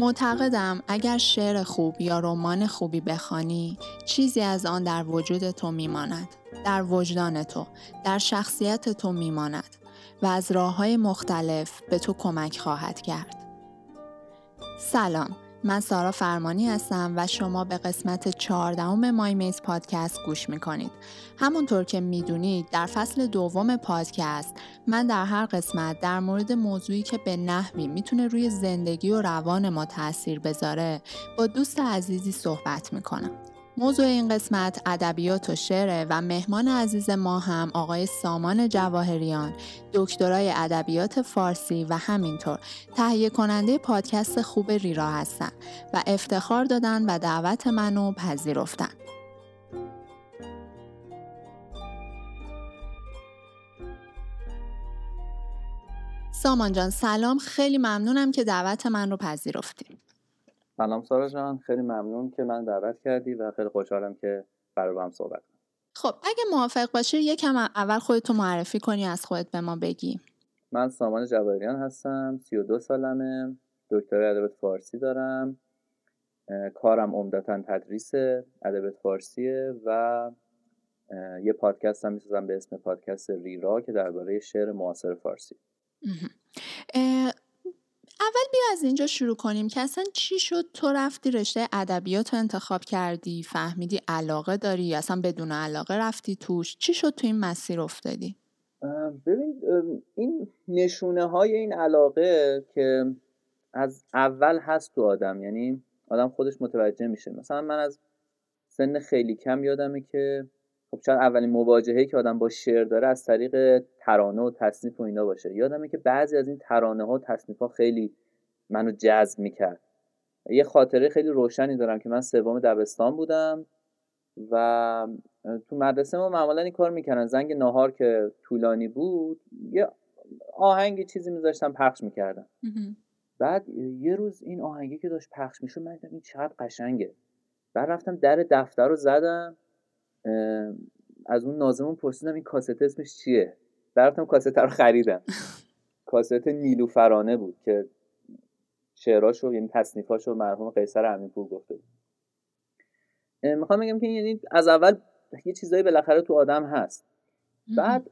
معتقدم اگر شعر خوب یا رمان خوبی بخوانی چیزی از آن در وجود تو میماند در وجدان تو در شخصیت تو میماند و از راه های مختلف به تو کمک خواهد کرد. سلام. من سارا فرمانی هستم و شما به قسمت 14 مای میز پادکست گوش می‌کنید. همونطور که می‌دونید در فصل دوم پادکست من در هر قسمت در مورد موضوعی که به نحوی می‌تونه روی زندگی و روان ما تاثیر بذاره با دوست عزیزی صحبت می‌کنم. موضوع این قسمت ادبیات و شعره و مهمان عزیز ما هم آقای سامان جواهریان دکترای ادبیات فارسی و همینطور تهیه کننده پادکست خوب ریرا هستن و افتخار دادن و دعوت منو پذیرفتن. سامان جان سلام. خیلی ممنونم که دعوت من رو پذیرفتی. سلام سارا جان خیلی ممنون که من دعوت کردی و خیلی خوشحالم که برای با هم صحبت کنم. خب اگه موافق باشی یکم اول خودتو معرفی کنی از خودت به ما بگی. من سامان جواهریان هستم 32 سالمه دکتر ادبیات فارسی دارم. کارم عمدتا تدریس ادبیات فارسیه و یه پادکست هم می‌سازم به اسم پادکست ریرا که درباره شعر معاصر فارسی. اول بیا از اینجا شروع کنیم که اصلا چی شد؟ تو رفتی رشته ادبیات رو انتخاب کردی فهمیدی علاقه داری یا اصلا بدون علاقه رفتی توش؟ چی شد تو این مسیر افتادی؟ ببین این نشونه های این علاقه که از اول هست تو آدم یعنی آدم خودش متوجه میشه. مثلا من از سن خیلی کم یادمه که خب شاید اولین مواجهه که آدم با شعر داره از طریق ترانه و تصنیف و اینا باشه. یادمه که بعضی از این ترانه ها و تصنیف ها خیلی منو جذب می‌کرد. یه خاطره خیلی روشنی دارم که من سوم دبستان بودم و تو مدرسه ما معمولا این کار می‌کردن. زنگ ناهار که طولانی بود یه آهنگ چیزی میذاشتم پخش می‌کردم بعد یه روز این آهنگی که داشت پخش می‌شد من این چقدر قشنگه. بعد رفتم در دفتر رو زدم. از اون نازمون پرسیدم این کاست اسمش چیه؟ برفتم کاست رو خریدم. کاست نیلوفرانه بود که شعراشو یعنی تصنیفاشو مرحوم قیصر امینپور گفته بود. می‌خوام بگم که یعنی از اول یه چیزایی بالاخره تو آدم هست. بعد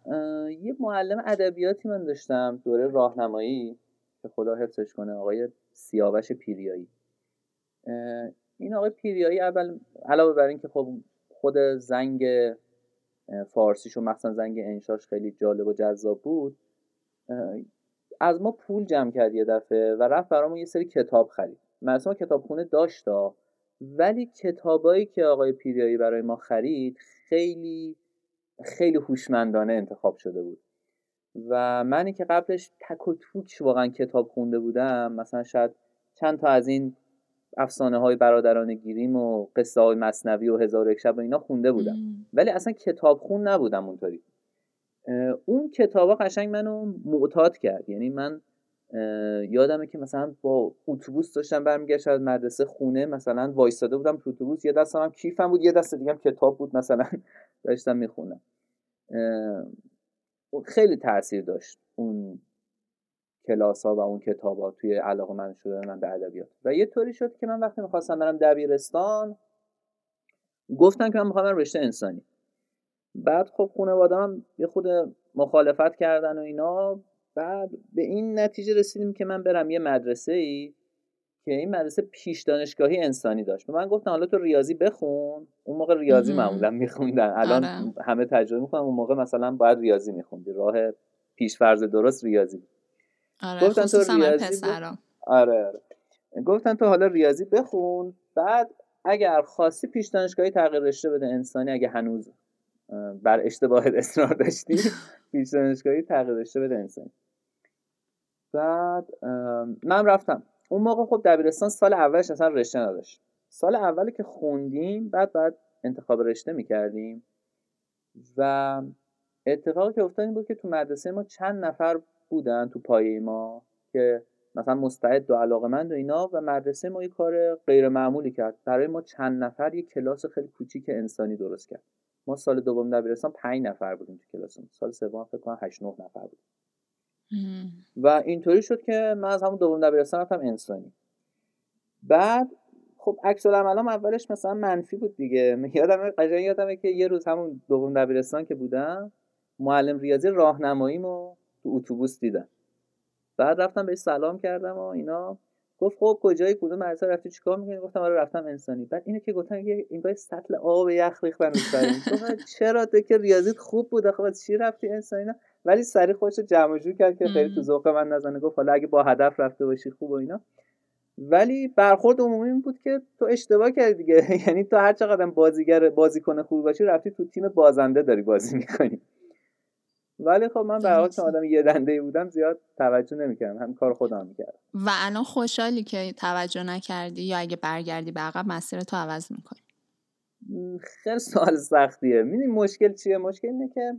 یه معلم ادبیاتی من داشتم دوره راهنمایی که خدا حفظش کنه آقای سیاوش پیریایی. این آقای پیریایی اول علاوه بر اینکه خب خود زنگ فارسیش و مخصوصا زنگ انشاش خیلی جالب و جذاب بود. از ما پول جمع کرد یه دفعه و رفت برامون یه سری کتاب خرید. مثلا کتابخونه داشت ولی کتابایی که آقای پیریایی برای ما خرید خیلی خیلی هوشمندانه انتخاب شده بود. و منی که قبلش تک و توک واقعا کتاب خونده بودم مثلا شاید چند تا از این افسانه های برادران گیریم و قصه های مصنوی و هزار یک شب و اینا خونده بودم. ولی اصلا کتاب خون نبودم اونطوری. اون کتابا قشنگ منو معتاد کرد. یعنی من یادمه که مثلا با اتوبوس داشتم برمیگشتم از مدرسه خونه مثلا وایستاده بودم تو اتوبوس. یه دستم هم کیفم بود یه دست دیگه هم کتاب بود مثلا داشتم می‌خونم خیلی تاثیر داشت اون کلاس ها و اون کتاب ها توی علاقه من شده من به ادبیات. و یه طوری شد که من وقتی می‌خواستم برم دبیرستان گفتم که من می‌خوام رشته انسانی. بعد خب خانواده هم یه خود مخالفت کردن و اینا. بعد به این نتیجه رسیدیم که من برم یه مدرسه ای که این مدرسه پیش دانشگاهی انسانی داشت. به من گفتن حالا تو ریاضی بخون. اون موقع ریاضی معمولا میخوندن. الان آره. همه تجربه می‌کنن اون موقع مثلا باید ریاضی میخوندی. راه پیش فرض درست ریاضی. آره گفتن تو ریاضی آره آره. گفتن تو حالا ریاضی بخون بعد اگر خواستی پیش دانشگاهی تغییر رشته بده انسانی اگه هنوز بر اشتباه اصرار داشتی پیش دانشگاهی تغییر رشته بده انسانی. بعد من رفتم. اون موقع خب دبیرستان سال اولش اصلا رشته نداشت. سال اولی که خوندیم بعد بعد انتخاب رشته می‌کردیم. و اتفاقی که افتاد این بود که تو مدرسه ما چند نفر بودن تو پایه ما که مثلا مستعد و علاقه مند و اینا و مدرسه ما یه کار غیر معمولی کرد. برای ما چند نفر یه کلاس خیلی کوچیک انسانی درست کرد. ما سال دوم دبیرستان پنج نفر بودیم تو کلاسمون. سال سوم فکر کنم 8 9 نفر بودیم. و اینطوری شد که من از همون دوم دبیرستان رفتم انسانی. بعد خب عکس العملام اولش مثلا منفی بود دیگه. یادم قشنگ یادمه که یه روز همون دوم دبیرستان که بودم معلم ریاضی راهنماییمو تو اتوبوس دیدم. بعد رفتم بهش سلام کردم و اینا. گفت خب کجای کدوم مدرسه رفتی چیکار می‌کنی؟ گفتم آره رفتم انسانی. بعد اینو که گفتم یه این سطل آب یخ ریختن رو چرا؟ تو که ریاضیت خوب بود. خب چی رفتی انسانی؟ نه. ولی سری خودش جمع جور کرد که خیلی تو ذوق من نزنه. گفت حالا اگه با هدف رفته باشی خوب و اینا. ولی برخورد عمومی این بود که تو اشتباه کردی دیگه. یعنی تو هر چقدر بازیگر بازیکن خوبی باشی رفتی تو تیم بازنده داری بازی می‌کنی. ولی خب من به حال آدم یه دنده بودم زیاد توجه نمی‌کردم. هم کار خودم می‌کردم. و الان خوشحالی که توجه نکردی یا اگه برگردی به عقب مسیر تو عوض می‌کنی؟ خیلی سوال سختیه. می‌دونی مشکل چیه؟ مشکل اینه که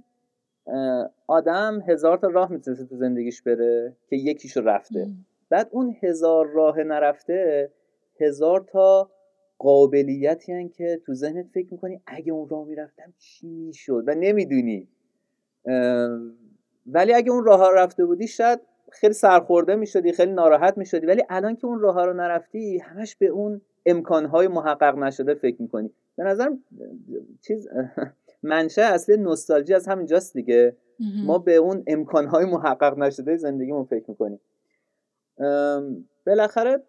آدم هزار تا راه می‌تونسته تو زندگیش بره که یکیشو رفته. بعد اون هزار راه نرفته هزار تا قابلیتی هن که تو ذهنت فکر می‌کنی اگه اون راه می‌رفتم چی می‌شد؟ و نمی‌دونی. ولی اگه اون راه رفته بودی شاید خیلی سرخورده می‌شدی خیلی ناراحت می‌شدی. ولی الان که اون راه رو نرفتی همش به اون امکانهای محقق نشده فکر می‌کنی. به نظر چیز منشه اصلی نوستالژی از همینجاست دیگه. ما به اون امکانهای محقق نشده زندگیمون فکر می‌کنیم. بالاخره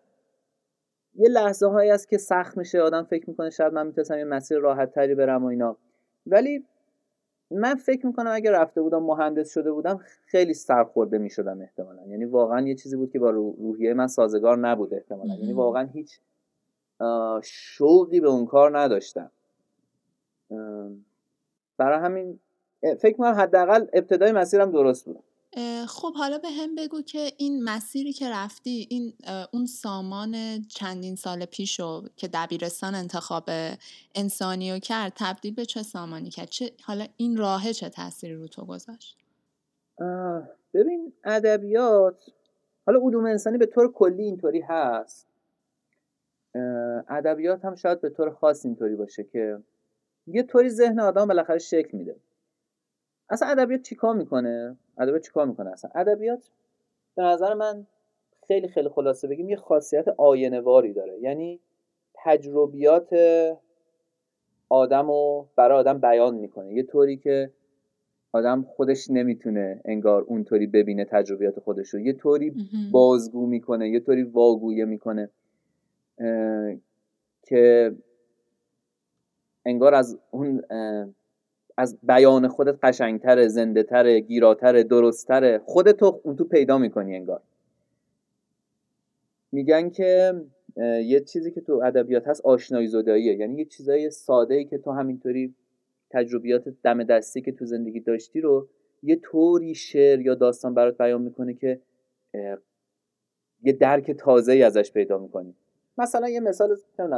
یه لحظه هایی هست که سخت میشه آدم فکر می‌کنه شاید من می‌تونستم یه مسیر راحت تری برم و اینا. ولی من فکر می‌کنم اگر رفته بودم مهندس شده بودم خیلی سرخورده می‌شدم احتمالا. یعنی واقعا یه چیزی بود که با روحیه من سازگار نبود احتمالا. یعنی واقعا هیچ شوقی به اون کار نداشتم. برای همین فکر می‌کنم حداقل ابتدای مسیرم درست بود. خب حالا به هم بگو که این مسیری که رفتی این اون سامان چندین سال پیشو که دبیرستان انتخاب انسانی رو کرد تبدیل به چه سامانی کرد؟ چه حالا این راه چه تاثیری رو تو گذاشت؟ ببین ادبیات حالا علوم انسانی به طور کلی اینطوری هست. ادبیات هم شاید به طور خاص اینطوری باشه که یه طوری ذهن آدم بالاخره شکل میده. اصلا ادبیات چیکار می‌کنه؟ ادبیات چیکار می‌کنه اصلا؟ ادبیات به نظر من خیلی خیلی خلاصه بگیم یه خاصیت آینواری داره. یعنی تجربیات آدم رو برای آدم بیان می‌کنه. یه طوری که آدم خودش نمی‌تونه انگار اونطوری ببینه تجربیات خودش رو. یه طوری بازگو می‌کنه یه طوری واگویه می‌کنه که انگار از اون از بیان خودت قشنگتره زنده تره گیراتره درستتره خودتو اون تو پیدا می‌کنی انگار. میگن که یه چیزی که تو ادبیات هست آشنایی زداییه. یعنی یه چیزای ساده ای که تو همینطوری تجربیات دم دستی که تو زندگی داشتی رو یه طوری شعر یا داستان برات بیان می‌کنه که یه درک تازه ای ازش پیدا می‌کنی. مثلا یه مثال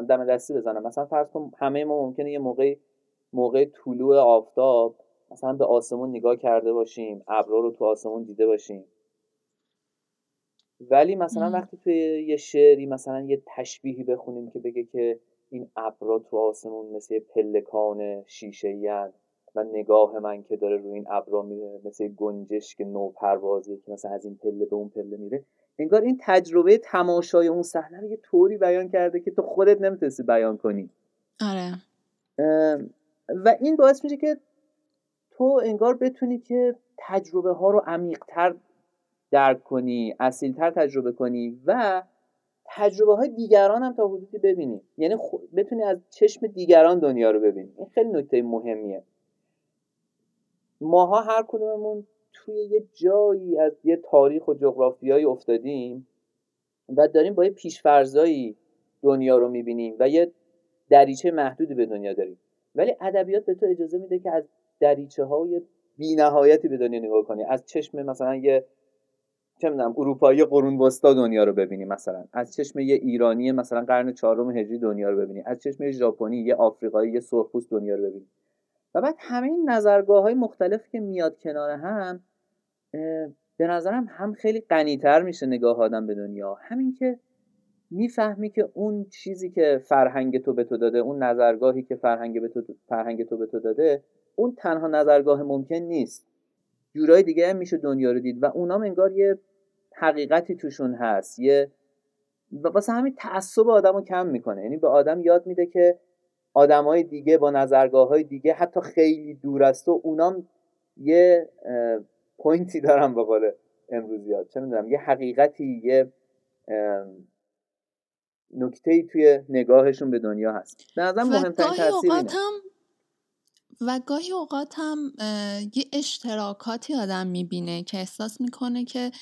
دم دستی بزنم. مثلا فرض کن همه ما ممکنه یه موقعی موقع طلوع آفتاب مثلا به آسمون نگاه کرده باشیم ابرا رو تو آسمون دیده باشیم. ولی مثلا وقتی توی یه شعری مثلا یه تشبیهی بخونیم که بگه که این ابرا تو آسمون مثل پلکان شیشه و نگاه من که داره روی این ابرا میره مثل گنجش که نو پروازی که مثلا از این پله به اون پله میره. انگار این تجربه تماشای اون صحنه رو یه طوری بیان کرده که تو خودت نمی‌تونستی بیان کنی. آره. و این باعث میشه که تو انگار بتونی که تجربه ها رو عمیقتر درک کنی اصیلتر تجربه کنی و تجربه های دیگران هم تا حدودی ببینی. یعنی بتونی از چشم دیگران دنیا رو ببینی. این خیلی نکته مهمیه. ماها هر کدوممون توی یه جایی از یه تاریخ و جغرافیایی افتادیم و داریم با یه پیشفرزایی دنیا رو می‌بینیم و یه دریچه محدودی به دنیا داریم. ولی ادبیات به تو اجازه میده که از دریچه های بینهایتی به دنیا نگاه کنی. از چشم مثلا یه چه می‌دونم اروپایی قرون وسطا دنیا رو ببینی مثلا. از چشم یه ایرانی مثلا قرن چهارم هجری دنیا رو ببینی. از چشم یه ژاپنی یه آفریقایی یه سرخپوست دنیا رو ببینی. و بعد همه این نظرگاه های مختلف که میاد کنار هم به نظرم هم غنی غنیتر میشه نگاه آدم به دنیا. همین که می‌فهمی که اون چیزی که فرهنگ تو به تو داده اون نظرگاهی که فرهنگ, به تو فرهنگ تو به تو داده اون تنها نظرگاه ممکن نیست. جورای دیگه هم میشه دنیا رو دید و اونام انگار یه حقیقتی توشون هست یه واسه همین تعصب آدم رو کم می‌کنه. یعنی به آدم یاد میده که های دیگه با نظرگاه های دیگه حتی خیلی دور است و اونام یه پوینتی دارن به قول امروزیات چه می‌دونم یه حقیقتی یه نکته ای توی نگاهشون به دنیا هست. به نظرم مهمترین تاثیر و گاهی اوقات هم یه اشتراکاتی آدم می‌بینه که احساس می‌کنه که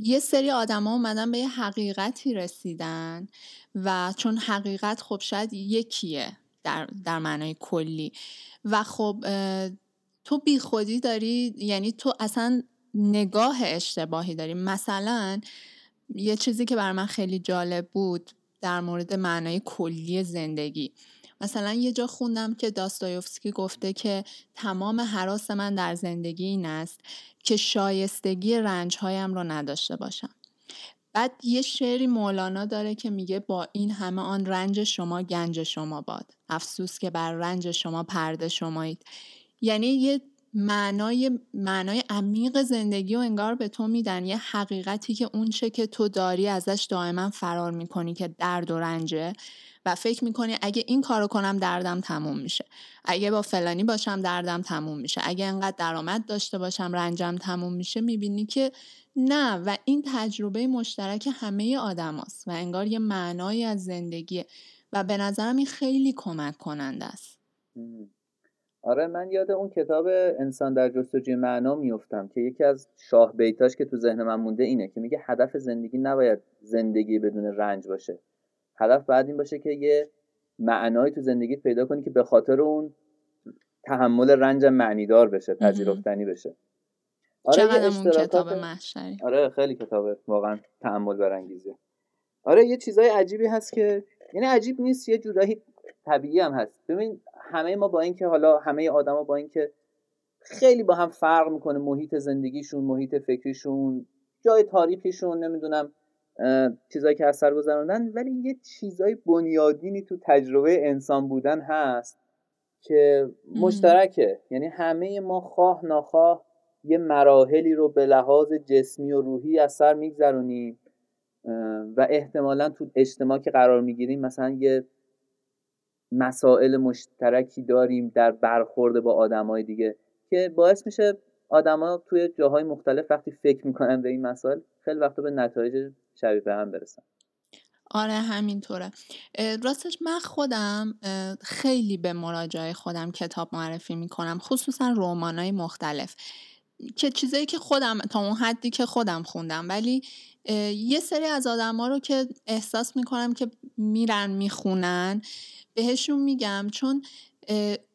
یه سری آدما اومدن به یه حقیقتی رسیدن و چون حقیقت خب شاید یکیه در, در معنای کلی. و خب تو بی خودی داری یعنی تو اصلا نگاه اشتباهی داری. مثلا یه چیزی که بر من خیلی جالب بود در مورد معنای کلی زندگی. مثلا یه جا خوندم که داستایوفسکی گفته که تمام حراس من در زندگی این است که شایستگی رنجهایم رو نداشته باشم. بعد یه شعری مولانا داره که میگه با این همه آن رنج شما گنج شما باد. افسوس که بر رنج شما پرده شمایید. یعنی یه معنای معنای عمیق زندگی و انگار به تو میدن. یه حقیقتی که اونچه که تو داری ازش دائما فرار می‌کنی که درد و رنجه. و فکر می‌کنی اگه این کارو کنم دردم تموم میشه. اگه با فلانی باشم دردم تموم میشه. اگه انقدر درآمد داشته باشم رنجم تموم میشه. می‌بینی که نه. و این تجربه مشترک همه آدم و انگار یه معنایی از زندگیه. و به نظرم این خیلی کمک کننده است. آره من یاد اون کتاب انسان در جستجوی معنا میفتم که یکی از شاه بیتاش که تو ذهن من مونده اینه که میگه هدف زندگی نباید زندگی بدون رنج باشه. هدف باید این باشه که یه معنایی تو زندگیت پیدا کنی که به خاطر اون تحمل رنج معنیدار بشه پذیرفتنی بشه. آره اون کتاب محشری؟ آره خیلی کتاب واقعا تحمل برانگیزه. آره یه چیزای عجیبی هست که یعنی عجیب نیست یه جورایی طبیعی هم هست. ببین همه ما با اینکه حالا همه آدما با اینکه خیلی با هم فرق می‌کنه محیط زندگیشون محیط فکریشون جای تاریخیشون نمی‌دونم چیزایی که اثر گذروندن ولی یه چیزای بنیادینی تو تجربه انسان بودن هست که مشترکه. یعنی همه ما خواه ناخواه یه مراحلی رو به لحاظ جسمی و روحی از سر میگذرونیم و احتمالا تو اجتماع که قرار می‌گیریم مثلا یه مسائل مشترکی داریم در برخورد با آدمای دیگه که باعث میشه آدما توی جاهای مختلف وقتی فکر می‌کنن به این مسائل خیلی وقتا به نتایج شبیه به هم برسن. آره همینطوره. راستش من خودم خیلی به مراجعه خودم کتاب معرفی می‌کنم خصوصا رومانای مختلف. که چیزایی که خودم تا اون حدی که خودم خوندم. ولی یه سری از آدما رو که احساس می‌کنم که میرن می‌خونن بهشون میگم چون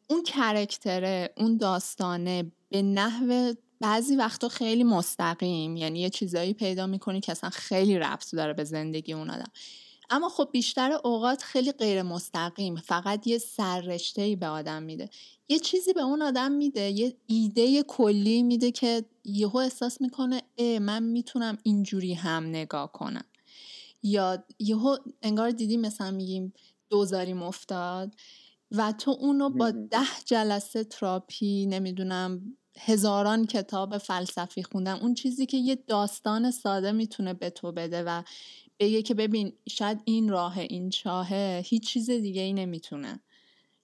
اون کرکتره اون داستانه به نحو بعضی وقتا خیلی مستقیم. یعنی یه چیزایی پیدا می‌کنی که اصلا خیلی ربط داره به زندگی اون آدم. اما خب بیشتر اوقات خیلی غیر مستقیم فقط یه سررشته ای به آدم میده. یه چیزی به اون آدم میده یه ایده کلی میده که یهو احساس می‌کنه اه من می‌تونم اینجوری هم نگاه کنم. یا یهو انگار دیدی مثلا میگیم دوزاریم افتاد و تو اونو با ده جلسه تراپی نمی‌دونم هزاران کتاب فلسفی خوندم اون چیزی که یه داستان ساده می‌تونه به تو بده و بگه که ببین شاید این راه این چاهه هیچ چیز دیگه ای نمی‌تونه.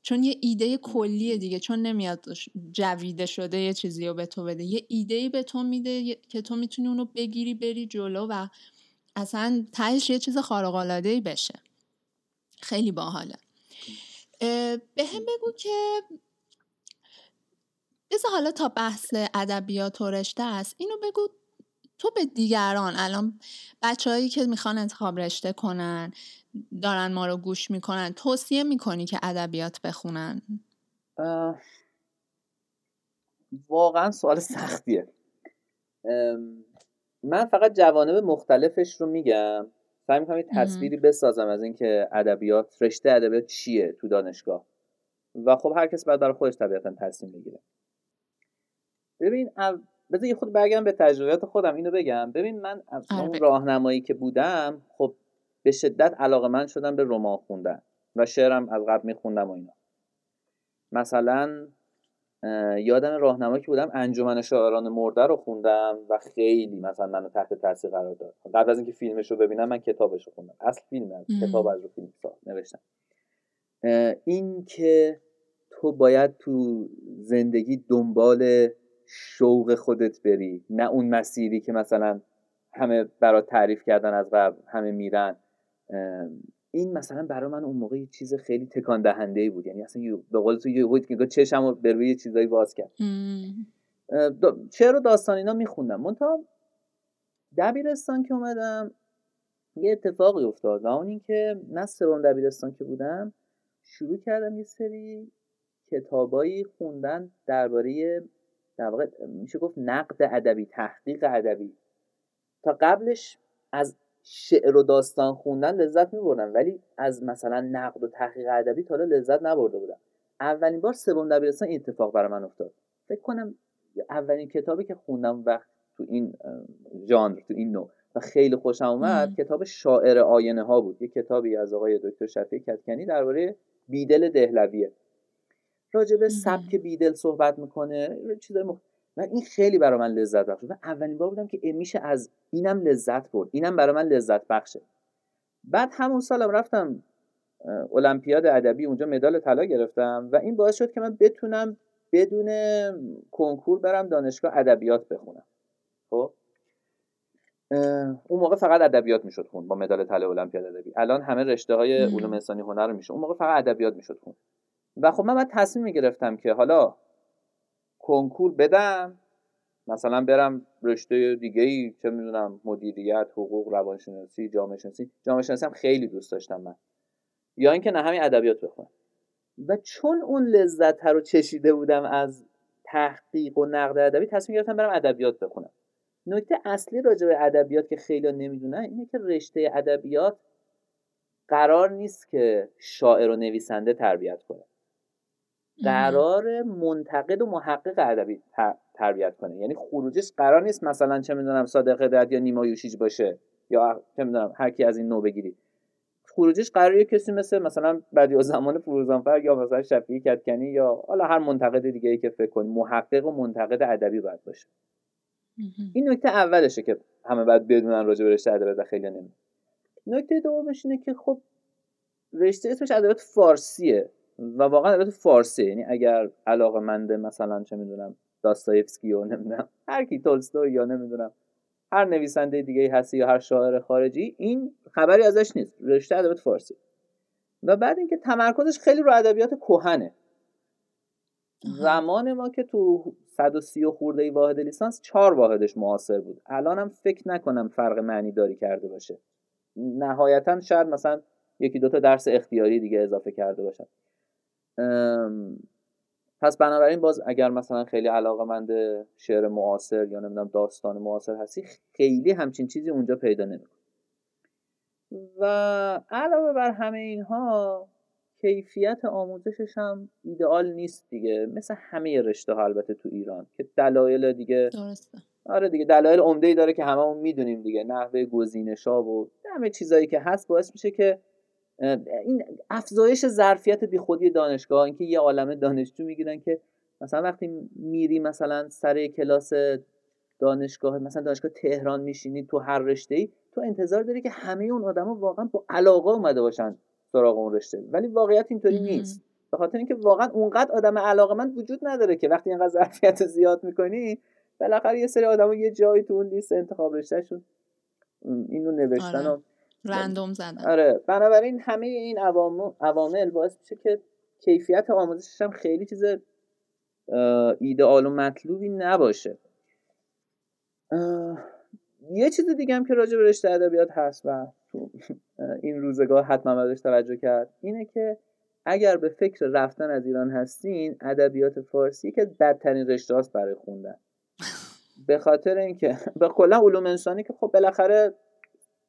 چون یه ایده کلیه دیگه چون نمیاد جویده شده یه چیزی رو به تو بده. یه ایده ای به تو میده که تو می‌تونی اونو بگیری بری جلو و اصلا تهش یه چیز خارق ای بشه. خیلی باحاله. به هم بگو که بذار حالا تا بحث ادبیات و رشته است اینو بگو تو به دیگران الان بچههایی که می‌خوان انتخاب رشته کنن دارن ما رو گوش می‌کنن توصیه می‌کنی که ادبیات بخونن؟ واقعا سوال سختیه. من فقط جوانب مختلفش رو میگم. سعی می‌کنم یه تصویری بسازم از اینکه ادبیات رشته ادبیات چیه تو دانشگاه. و خب هر کس باید برای خودش طبیعتا تصمیم بگیره. ببین بذار یه خود برگردم به تجربیات خودم اینو بگم. ببین من از آره اون راهنمایی که بودم خب به شدت علاقه من شدم به رمان خوندن و شعرم از قبل میخوندم و اینا. مثلا یادم راهنمایی که بودم انجمن شاعران مرده رو خوندم و خیلی مثلا منو تحت تاثیر قرار داد. قبل از اینکه فیلمش رو ببینم من کتابش رو خوندم. اصل فیلم کتاب از رو فیلم نوشتم. این که تو باید تو زندگی دنبال شوق خودت بری نه اون مسیری که مثلا همه برات تعریف کردن از قبل همه میرن. این مثلا برای من اون موقع یه چیز خیلی تکان دهنده ای بود. یعنی اصلا به قول تو یه که چشم رو به روی چیزایی باز کرد. شعر و داستان اینا میخوندم. منتها دبیرستان که اومدم یه اتفاقی افتاد و اون اینکه نه سوم دبیرستان که بودم شروع کردم یه سری کتابایی خوندن درباره در واقع میشه گفت نقد ادبی تحقیق ادبی. تا قبلش از شعر و داستان خوندن لذت میبردم ولی از مثلا نقد و تحقیق ادبی تا لذت نبرده بودم. اولین بار سوم دبیرستان این اتفاق برای من افتاد. فکر کنم اولین کتابی که خوندم وقت تو این ژانر تو این نوع و خیلی خوشم اومد کتاب شاعر آینه ها بود. یه کتابی از آقای دکتر شفیع کتکنی درباره بیدل دهلویه. راجع به سبک بیدل صحبت می‌کنه چیزای مخ... و این خیلی برای من لذت بخش و اولین بار بودم که میشه از اینم لذت برد. اینم برای من لذت بخشه. بعد همون سالم رفتم المپیاد ادبی اونجا مدال طلا گرفتم و این باعث شد که من بتونم بدون کنکور برم دانشگاه ادبیات بخونم. خب؟ اون موقع فقط ادبیات می‌شد خون با مدال طلا المپیاد ادبی. الان همه رشته های علوم انسانی هنر میشه اون موقع فقط ادبیات می‌شد خون. و خب من باید تصمیم می‌گرفتم که حالا کنکور بدم مثلا برم رشته دیگه ای چه می‌دونم مدیریت حقوق روانشناسی جامعه شناسی جامعه شناسی هم خیلی دوست داشتم من. یا اینکه نه همین ادبیات بخونم. و چون اون لذت رو چشیده بودم از تحقیق و نقد ادبی تصمیم گرفتم برم ادبیات بخونم. نکته اصلی راجع به ادبیات که خیلی نمی‌دونن اینه که رشته ادبیات قرار نیست که شاعر و نویسنده تربیت کنه. قرار منتقد و محقق ادبی تربیت کنه. یعنی خروجش قرار نیست مثلا چه می‌دونم صادق هدایت یا نیما یوشیج باشه یا چه می‌دونم هر کی از این نو بگیری. خروجش قرار کسی مثل مثلا بدی زمان فروزانفر یا مثلا شفیعی کتکنی یا حالا هر منتقد دیگه ای که فکر کنی محقق و منتقد ادبی باید باشه. این نکته اولشه که همه باید بدونن راجع به رشته ادبیات خیلی نمی نکته دومش اینه که خب رشته اسمش ادبیات فارسیه. و واقعا البته فارسی یعنی اگر علاقه منده مثلا چه می‌دونم داستایفسکی و نمی‌دونم هر کی تولستوی یا نمی‌دونم هر نویسنده دیگه هستی یا هر شاعر خارجی این خبری ازش نیست. رشته ادبیات فارسی. و بعد اینکه تمرکزش خیلی رو ادبیات کهنه. زمان ما که تو 130 خورده واحد لیسانس چهار واحدش معاصر بود. الانم فکر نکنم فرق معنی داری کرده باشه. نهایتا شاید مثلا یکی دوتا درس اختیاری دیگه اضافه کرده باشن. پس بنابراین باز اگر مثلا خیلی علاقه مند شعر معاصر یا نمی‌دونم داستان معاصر هستی خیلی همچین چیزی اونجا پیدا نمی‌کنی. و علاوه بر همه اینها کیفیت آموزشش هم ایدئال نیست دیگه. مثل همه رشته ها البته تو ایران که دلایل دیگه درسته. آره دیگه دلایل عمده ای داره که هممون می‌دونیم دیگه. نحوه گزینش ها و همه چیزایی که هست باعث میشه که این افزایش ظرفیت بیخودی دانشگاه اینکه یه عالمه دانشجو می‌گیرن که مثلا وقتی میری مثلا سر کلاس دانشگاه مثلا دانشگاه تهران میشینی تو هر رشته ای تو انتظار داری که همه اون آدما واقعا با علاقه اومده باشن سراغ اون رشته. ولی واقعیت اینطوری نیست. به خاطر اینکه واقعا اونقدر آدم علاقه من وجود نداره که وقتی اینقدر ظرفیت زیاد می‌کنی بالاخره یه سری آدما یه جایی تو اون لیست انتخاب رشتهشون اینو نوشتن آره. رندوم زدن. آره بنابراین همه این عوامل باعث میشه که کیفیت آموزشش هم خیلی چیز ایدئال و مطلوبی نباشه. یه چیز دیگه هم که راجع به رشته ادبیات هست و تو این روزگاه حتما بهش توجه کرد اینه که اگر به فکر رفتن از ایران هستین ادبیات فارسی که بدترین رشته هاست برای خوندن. به خاطر اینکه به کلا علوم انسانی که خب بالاخره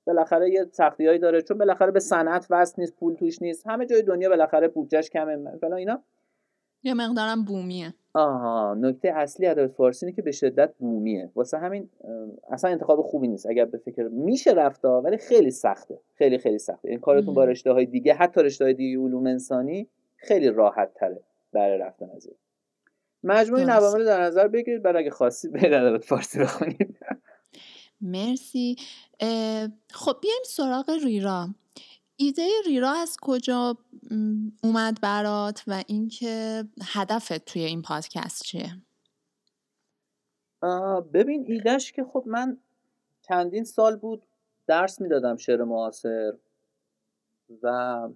بالاخره یه سختیایی داره. چون بالاخره به صنعت وصل نیست پول توش نیست. همه جای دنیا بالاخره بودجهش کمه. فلان اینا. یه مقدارم بومیه. آها. نکته اصلی ادبیات فارسی اینه که به شدت بومیه. واسه همین اصلا انتخاب خوبی نیست. اگر به فکر میشه رفتا ولی خیلی سخته. خیلی خیلی سخته. این کارتون با رشته های دیگه حتی رشته های دیگه علوم انسانی خیلی راحت تره برای رفتن از این. مجموعه نوامه رو در نظر بگیرید. برای اگه خواستی برید ادبیات فارسی بخونید. مرسی. خب بیایم سراغ ریرا. ایده ریرا از کجا اومد برات و اینکه هدفت توی این پادکست چیه؟ ببین ایدهش که خب من چندین سال بود درس می‌دادم شعر معاصر و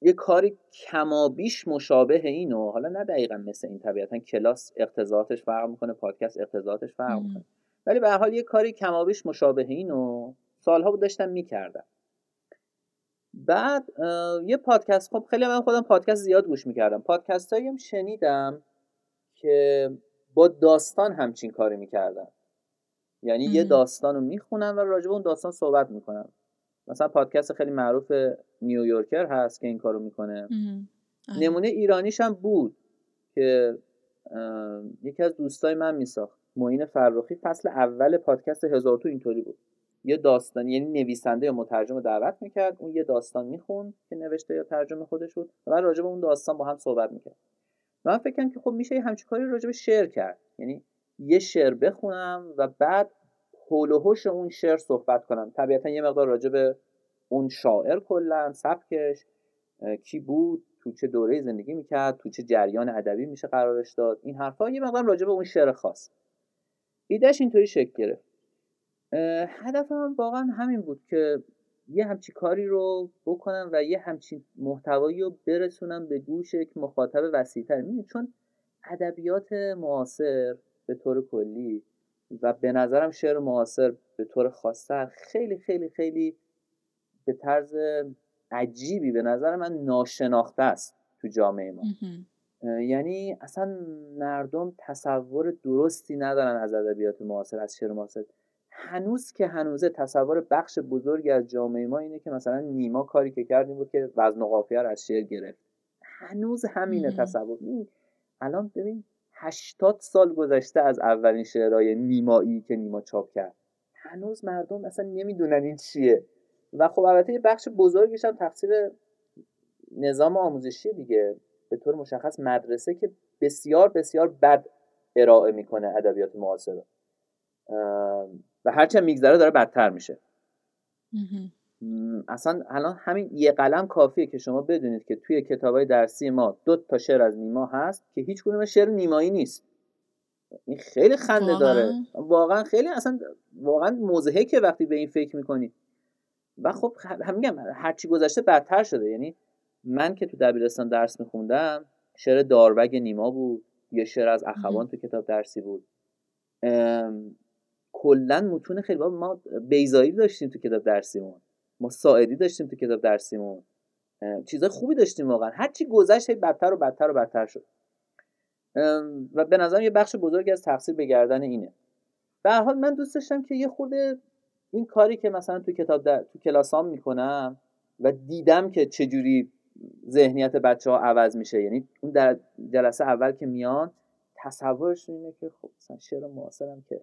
یه کاری کمابیش مشابه اینو حالا نه دقیقا مثل این طبیعتا کلاس اقتضاعاتش فرق می‌کنه پادکست اقتضاعاتش فرق می‌کنه. ولی به حال یه کاری کمابیش مشابه اینو سالها بود داشتم می‌کردم. بعد یه پادکست خب خیلی من خودم پادکست زیاد گوش می‌کردم. پادکست هم شنیدم که با داستان همچین کاری می‌کردن یعنی یه داستان رو می‌خونن و راجع به اون داستان صحبت می‌کنن مثلا پادکست خیلی معروف نیویورکر هست که این کارو می‌کنه. آره. نمونه ایرانیش هم بود که یکی از دوستای من میساخت. معین فرخی فصل اول پادکست هزار تو اینطوری بود. یه داستان یعنی نویسنده یا مترجم رو دعوت می‌کرد. اون یه داستان می‌خوند که نوشته یا ترجمه خودش بود و بعد راجع به اون داستان با هم صحبت می‌کرد من فکر کنم که خب میشه همچین کاری راجع به شعر کرد. یعنی یه شعر بخونم و بعد حول و اون شعر صحبت کنم. طبیعتا یه مقدار راجع به اون شاعر کلا سبکش کی بود تو چه دوره زندگی می‌کرد تو چه جریان ادبی میشه قرارش داد. این حرفا یه مقدار راجع به اون شعر خاص. ایدهش اینطوری شکل گرفت. هدفم واقعا همین بود که یه همچی کاری رو بکنم و یه همچین محتوایی رو برسونم به گوش یک مخاطب وسیعتر. چون ادبیات معاصر به طور کلی و به نظرم شعر معاصر به طور خاصتر خیلی خیلی خیلی به طرز عجیبی به نظر من ناشناخته است تو جامعه ما. یعنی اصلا مردم تصور درستی ندارن از ادبیات معاصر از شعر معاصر. هنوز که هنوزه تصور بخش بزرگی از جامعه ما اینه که مثلا نیما کاری که کرد بود که وزن و قافیه از شعر گرفت. هنوز همینه تصور. الان ببین هشتاد سال گذشته از اولین شعرهای نیمایی که نیما چاپ کرد. هنوز مردم اصلا نمی‌دونن این چیه. و خب البته یه بخش بزرگش هم تقصیر نظام آموزشی دیگه. به طور مشخص مدرسه که بسیار بسیار بد ارائه می‌کنه ادبیات معاصر. رو و هرچند میگذره داره بدتر میشه. اصلا الان همین یه قلم کافیه که شما بدونید که توی کتابای درسی ما دو تا شعر از نیما هست که هیچ کدوم شعر نیمایی نیست. این خیلی خنده داره. واقعا خیلی اصلا واقعا موزهه که وقتی به این فکر می‌کنی. و خب هم میگم هرچی گذشته بدتر شده. یعنی من که تو دبیرستان درس میخوندم شعر داروگ نیما بود یه شعر از اخوان تو کتاب درسی بود. کلا متون خیلی ما بیزایی داشتیم تو کتاب درسیمون. ما ساعدی داشتیم تو کتاب درسیمون. چیزای خوبی داشتیم واقعا. هرچی گذشت بدتر و بدتر و بدتر شد. و به نظرم یه بخش بزرگی از تقصیر به گردن اینه. به حال من دوست داشتم که یه خورده این کاری که مثلا تو کتاب در... تو کلاسام می‌کنم و دیدم که چجوری ذهنیت بچه ها عوض میشه یعنی اون در جلسه اول که میان تصورش اینه که خب مثلا شعر معاصرم که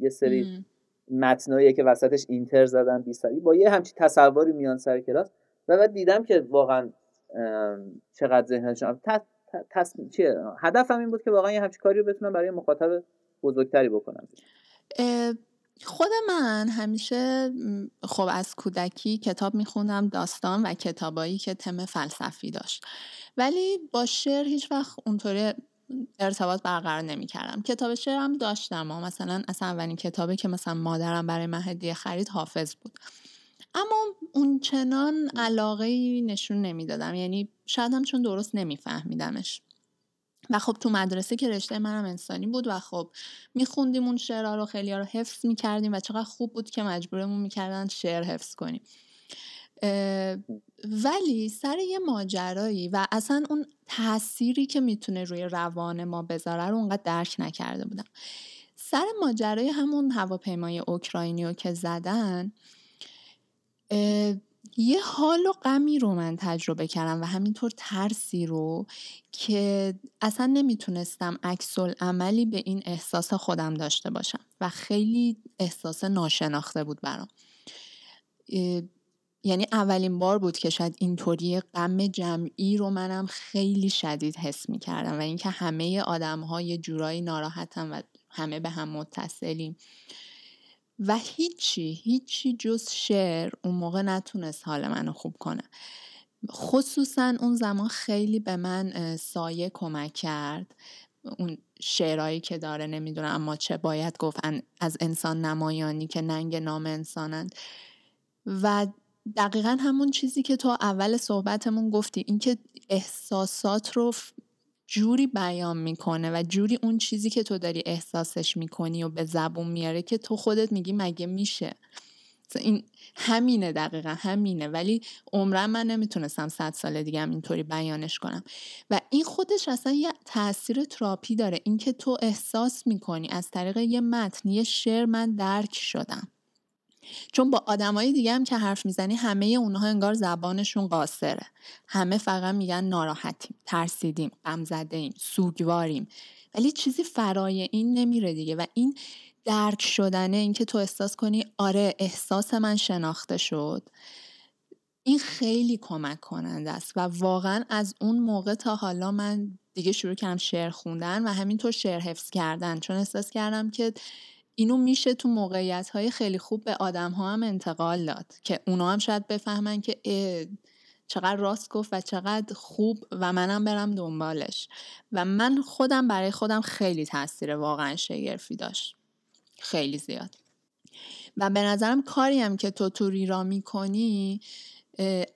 یه سری متنایی که وسطش اینتر زدن بیستری با یه همچی تصوری میان سر کلاس و بعد دیدم که واقعا چقدر ذهنشون. چیه هدفم این بود که واقعا یه همچی کاری رو بتونم برای مخاطب بزرگتری بکنم خود من همیشه خب از کودکی کتاب میخوندم داستان و کتابایی که تم فلسفی داشت. ولی با شعر هیچ وقت اونطوری ارتباط برقرار نمی‌کردم. کتاب شعرم داشتم و مثلا اصلا اولین کتابی که مثلا مادرم برای من هدیه خرید حافظ بود. اما اون چنان علاقه نشون نمی‌دادم. یعنی شاید هم چون درست نمیفهمیدمش. و خب تو مدرسه که رشته منم انسانی بود و خب میخوندیم اون شعرها رو خیلی رو حفظ می‌کردیم و چقدر خوب بود که مجبورمون می‌کردن شعر حفظ کنیم. ولی سر یه ماجرایی و اصلا اون تأثیری که می‌تونه روی روان ما بذاره رو اونقدر درک نکرده بودم. سر ماجرای همون هواپیمای اوکراینی رو که زدن یه حال و غمی رو من تجربه کردم و همینطور ترسی رو که اصلا نمی‌تونستم عکس عملی به این احساس خودم داشته باشم و خیلی احساس ناشناخته بود برام. یعنی اولین بار بود که شاید اینطوری غم جمعی رو منم خیلی شدید حس می کردم و اینکه همه آدم ها یه جورایی ناراحتن و همه به هم متصلیم. و هیچی هیچی جز شعر اون موقع نتونست حال منو خوب کنه. خصوصا اون زمان خیلی به من سایه کمک کرد. اون شعرهایی که داره نمی‌دونم اما چه باید گفت از انسان نمایانی که ننگ نام انسانند. و دقیقا همون چیزی که تو اول صحبتمون گفتی اینکه احساسات رو جوری بیان می‌کنه و جوری اون چیزی که تو داری احساسش می‌کنی و به زبون میاره که تو خودت میگی مگه میشه. این همینه دقیقا همینه. ولی عمرم من نمی‌تونستم صد سال دیگه هم اینطوری بیانش کنم. و این خودش اصلا یه تاثیر تراپی داره. اینکه تو احساس می‌کنی از طریق یه متن یه شعر من درک شدم. چون با آدمای دیگه هم که حرف می‌زنی همه اونها انگار زبانشون قاصره. همه فقط میگن ناراحتیم ترسیدیم غم ایم سوگواریم. ولی چیزی فرای این نمیره دیگه و این درک شدنه اینکه تو احساس کنی آره احساس من شناخته شد این خیلی کمک کننده است و واقعا از اون موقع تا حالا من دیگه شروع کردم شعر خوندن و همینطور شعر حفظ کردن. چون احساس کردم که اینو میشه تو موقعیت های خیلی خوب به آدم ها هم انتقال داد که اونا هم شاید بفهمن که چقدر راست گفت و چقدر خوب و منم برم دنبالش. و من خودم برای خودم خیلی تاثیر واقعا شگرفی داشت. خیلی زیاد. و به نظرم کاری که تو تو ریرا می‌کنی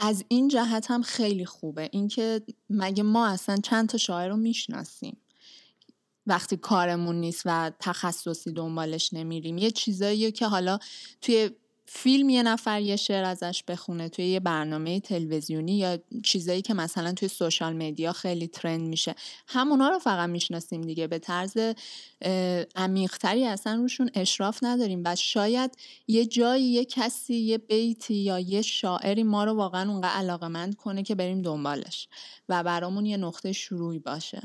از این جهت هم خیلی خوبه. اینکه مگه ما اصلا چند تا شاعر رو می‌شناسیم؟ وقتی کارمون نیست و تخصصی دنبالش نمیریم. یه چیزایی که حالا توی فیلم یه نفر یه شعر ازش بخونه توی یه برنامه تلویزیونی یا چیزایی که مثلا توی سوشال مدیا خیلی ترند میشه. همونا رو فقط می‌شناسیم دیگه. به طرز عمیقتری اصلا روشون اشراف نداریم و شاید یه جایی یه کسی یه بیتی یا یه شاعری ما رو واقعا اونقدر علاقه مند کنه که بریم دنبالش و برامون یه نقطه شروعی باشه.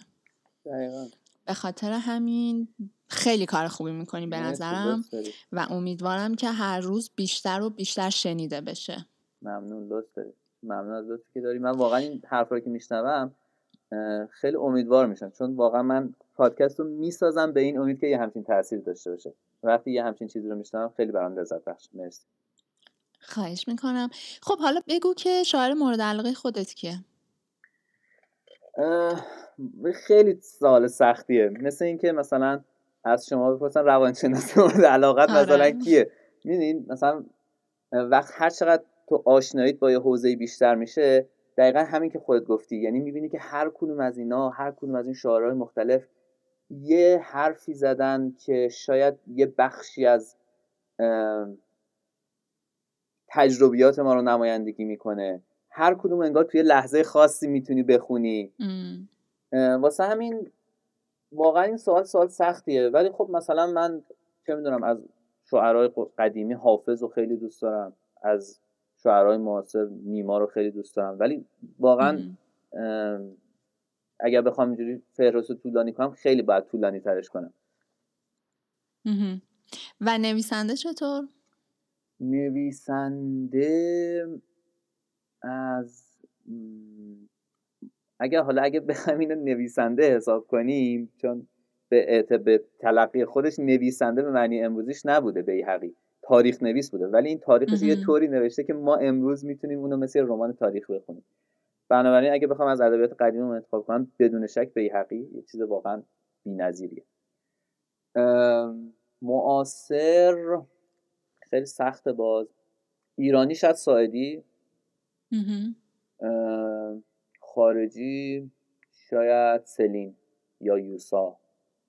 دقیقا. به خاطر همین خیلی کار خوبی می‌کنی به نظرم. و امیدوارم که هر روز بیشتر و بیشتر شنیده بشه. ممنون لطف داری. ممنون از لطفی که داری. من واقعا این حرف رو که میشنوم خیلی امیدوار میشم. چون واقعا من پادکست رو می‌سازم به این امید که یه همچین تاثیر داشته باشه. وقتی یه همچین چیزی رو میشنوم خیلی برام لذت بخش. مرسی. خواهش می‌کنم. خب حالا بگو که شاعر مورد علاقه خودت کیه؟ خیلی سوال سختیه. مثل اینکه مثلا از شما بپرسن روانشناسی مورد علاقت آره. مثلا کیه؟ می‌دونین مثلا وقت هر چقدر تو آشناییت با یه حوزه بیشتر میشه دقیقا همین که خودت گفتی. یعنی می‌بینی که هر کدوم از اینا هر کدوم از این شعارهای مختلف یه حرفی زدن که شاید یه بخشی از تجربیات ما رو نمایندگی می‌کنه. هر کدوم انگار توی لحظه خاصی می‌تونی بخونی. واسه همین واقعا این سوال سوال سختیه. ولی خب مثلا من چه می‌دونم از شعرهای قدیمی حافظ رو خیلی دوست دارم از شعرهای معاصر نیما رو خیلی دوست دارم. ولی واقعا اگر بخوام اینجوری فهرست طولانی کنم خیلی باید طولانی ترش کنم. و نویسنده چطور؟ نویسنده از اگر حالا اگه بخوایم اینو نویسنده حساب کنیم چون به, به تلقی خودش نویسنده به معنی امروزیش نبوده به حقی تاریخ نویس بوده. ولی این تاریخش یه طوری نوشته که ما امروز می‌تونیم اونو مثل رمان تاریخ بخونیم. بنابراین اگه بخوام از ادبیات قدیم رو انتخاب کنم بدون شک به حقی یه چیز واقعا بی‌نظیریه. معاصر خیلی سخت باز. ایرانی شاید ساعدی. خارجی شاید سلین یا یوسا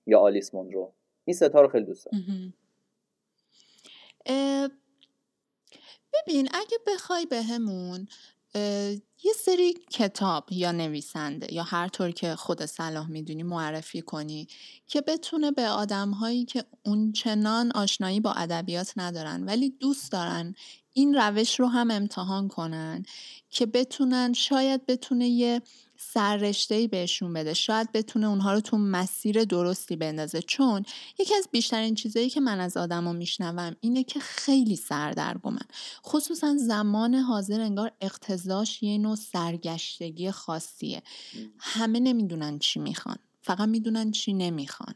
یا آلیس مونرو این ستا رو خیلی دوست دارم. ببین اگه بخوای بهمون یه سری کتاب یا نویسنده یا هر طور که خود صلاح می‌دونی معرفی کنی که بتونه به آدم هایی که اون چنان آشنایی با ادبیات ندارن ولی دوست دارن این روش رو هم امتحان کنن که بتونن شاید بتونه یه سررشته بهشون بده شاید بتونه اونها رو تو مسیر درستی بندازه. چون یکی از بیشترین چیزایی که من از آدما میشنوم اینه که خیلی سردرگمن. خصوصا زمان حاضر انگار اقتضاش یه نوع سرگشتگی خاصیه. همه نمی‌دونن چی می‌خوان فقط می‌دونن چی نمی‌خوان.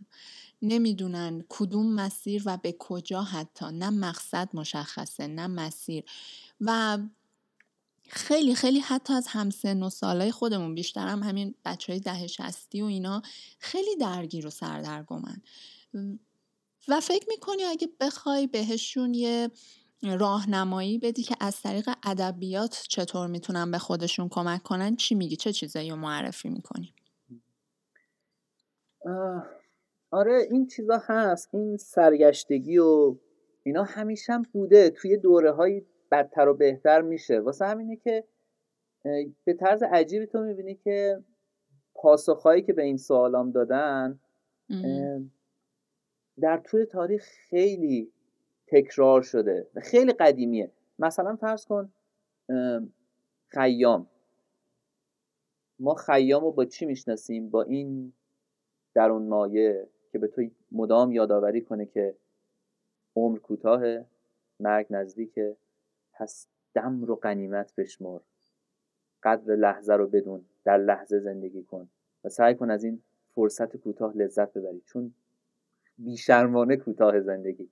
نمی‌دونن کدوم مسیر و به کجا حتی. نه مقصد مشخصه نه مسیر. و خیلی خیلی حتی از همسن و سالای خودمون بیشتر هم همین بچه های ده شستی و اینا خیلی درگیر و سردرگمن. و فکر می‌کنی اگه بخوای بهشون یه راهنمایی بدی که از طریق ادبیات چطور می‌تونن به خودشون کمک کنن چی میگی؟ چه چیزایی معرفی می‌کنی؟ آره این چیزا هست این سرگشتگی و اینا همیشه بوده توی دوره های بدتر و بهتر میشه. واسه همینه که به طرز عجیبی تو می‌بینی که پاسخهایی که به این سوالام دادن در طول تاریخ خیلی تکرار شده خیلی قدیمیه. مثلا فرض کن خیام. ما خیام رو با چی می‌شناسیم؟ با این درون مایه که به تو مدام یادآوری کنه که عمر کوتاه مرگ نزدیکه. پس دم رو قنیمت بشمر قدر لحظه رو بدون در لحظه زندگی کن و سعی کن از این فرصت کوتاه لذت ببری چون بیشرمانه کوتاه زندگی.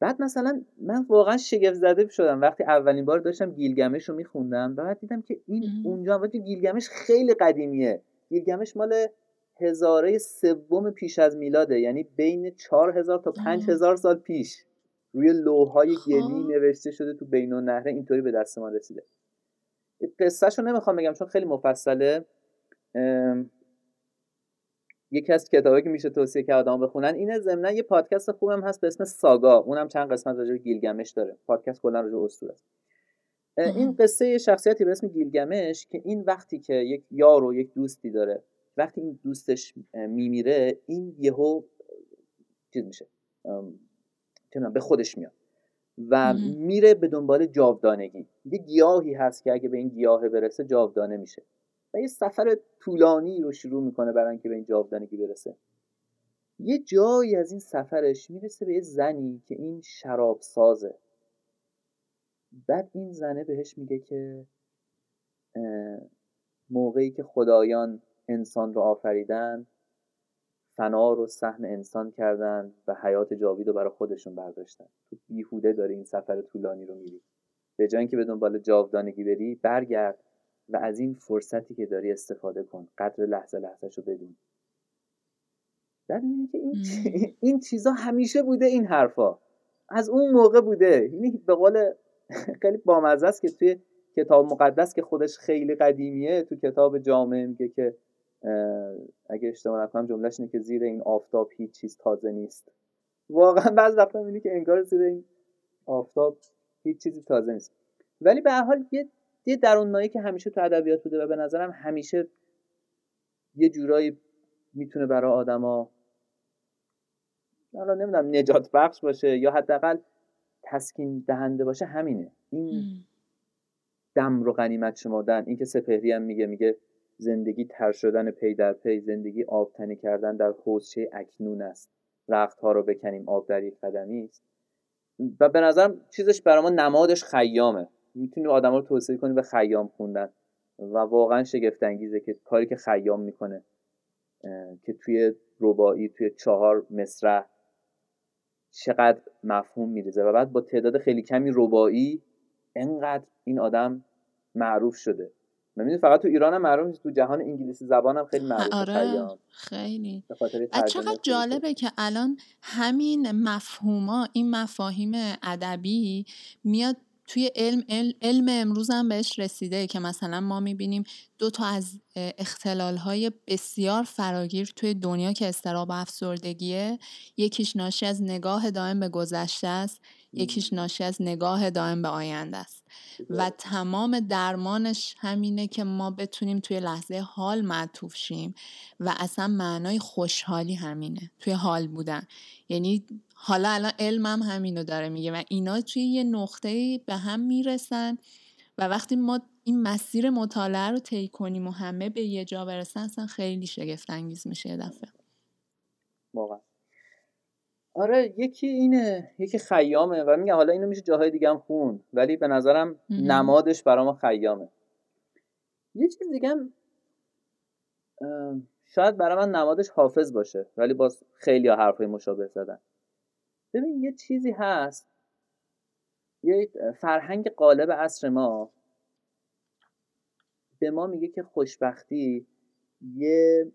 بعد مثلا من واقعا شگفت زده شدم. وقتی اولین بار داشتم گیلگمش رو میخوندم بعد دیدم که این اونجا وقتی گیلگمش خیلی قدیمیه. گیلگمش مال هزاره سوم پیش از میلاده. یعنی بین چهار هزار تا پنج هزار سال پیش. روی لوهای گلی خب. نوشته شده تو بین نهره اینطوری به دست ما رسیده. قصهش رو نمی‌خوام بگم چون خیلی مفصله. یکی از کتابی که میشه توصیه کرد آدم بخونن اینه ضمن یه پادکست خوبم هست به اسم ساگا. اونم چند قسمت راجع به گیلگمش داره. پادکست کلا راجع اسطوره است. این قصه شخصیتی به اسم گیلگمش که این وقتی که یک یار و یک دوستی داره وقتی این دوستش میمیره این یهو چیز میشه به خودش میاد و میره به دنبال جاودانگی. یه گیاهی هست که اگه به این گیاه برسه جاودانه میشه و یه سفر طولانی رو شروع می‌کنه برای اینکه به این جاودانگی برسه. یه جایی از این سفرش می‌رسه به یه زنی که این شراب سازه. بعد این زنه بهش میگه که موقعی که خدایان انسان رو آفریدن فنا رو سهم انسان کردن و حیات جاوید رو برای خودشون برداشتن. تو بیهوده داری این سفر طولانی رو میری. به جای اینکه به دنبال جاودانگی بری برگرد و از این فرصتی که داری استفاده کن. قدر لحظه لحظه رو بدون. بعد که این, این چیزا همیشه بوده این حرفا. از اون موقع بوده. یعنی به قول خیلی بامزه است که توی کتاب مقدس که خودش خیلی قدیمیه تو کتاب جامعه میگه که اگه اشتباه نکنم جملهش اینه که زیر این آفتاب هیچ چیز تازه نیست. واقعا بعض دفعه اینه که انگار زیر این آفتاب هیچ چیزی تازه نیست. ولی به حال یه یه درون که همیشه تو ادبیات بوده و به نظرم همیشه یه جورایی می‌تونه برای آدما حالا نمی‌دونم نجات بخش باشه یا حداقل تسکین دهنده باشه همینه. این دم رو غنیمت شمردن این که سپهری هم میگه میگه زندگی تر شدن پی در پی زندگی آبتنی کردن در حوزچه اکنون است. رخت ها رو بکنیم آب در یک قدمی است. و به نظرم چیزش برای ما نمادش خیامه. می‌تونی آدم رو توصیه کنی به خیام خوندن. و واقعا شگفت انگیزه که کاری که خیام می‌کنه که توی ربایی توی چهار مصرع چقدر مفهوم میریزه. و بعد با تعداد خیلی کمی ربایی انقدر این آدم معروف شده. من فقط تو ایران هم معروف تو جهان انگلیسی زبان هم خیلی معروف آره. خیلی. چقدر جالبه که الان همین مفهوما این مفاهیم ادبی میاد توی علم علم امروز هم بهش رسیده که مثلا ما می‌بینیم دو تا از اختلال های بسیار فراگیر توی دنیا که استراب و افسردگیه یکیش ناشی از نگاه دائم به گذشته است. یکیش ناشی از نگاه دائم به آینده است. و تمام درمانش همینه که ما بتونیم توی لحظه حال معطوف شیم و اصلا معنای خوشحالی همینه توی حال بودن. یعنی حالا الان علمم هم همینو داره میگه و اینا توی یه نقطه به هم می‌رسن و وقتی ما این مسیر مطالعه رو طی کنیم و همه به یه جا برسن اصلا خیلی شگفت انگیز میشه یه دفعه. واقعا. آره یکی اینه یکی خیامه و میگم حالا اینو میشه جاهای دیگه هم خون ولی به نظرم نمادش برام خیامه. یه چیز دیگه شاید برای من نمادش حافظ باشه ولی باز خیلی ها حرفای مشابه زدن. ببین یه چیزی هست. یه فرهنگ قالب عصر ما به ما میگه که خوشبختی یه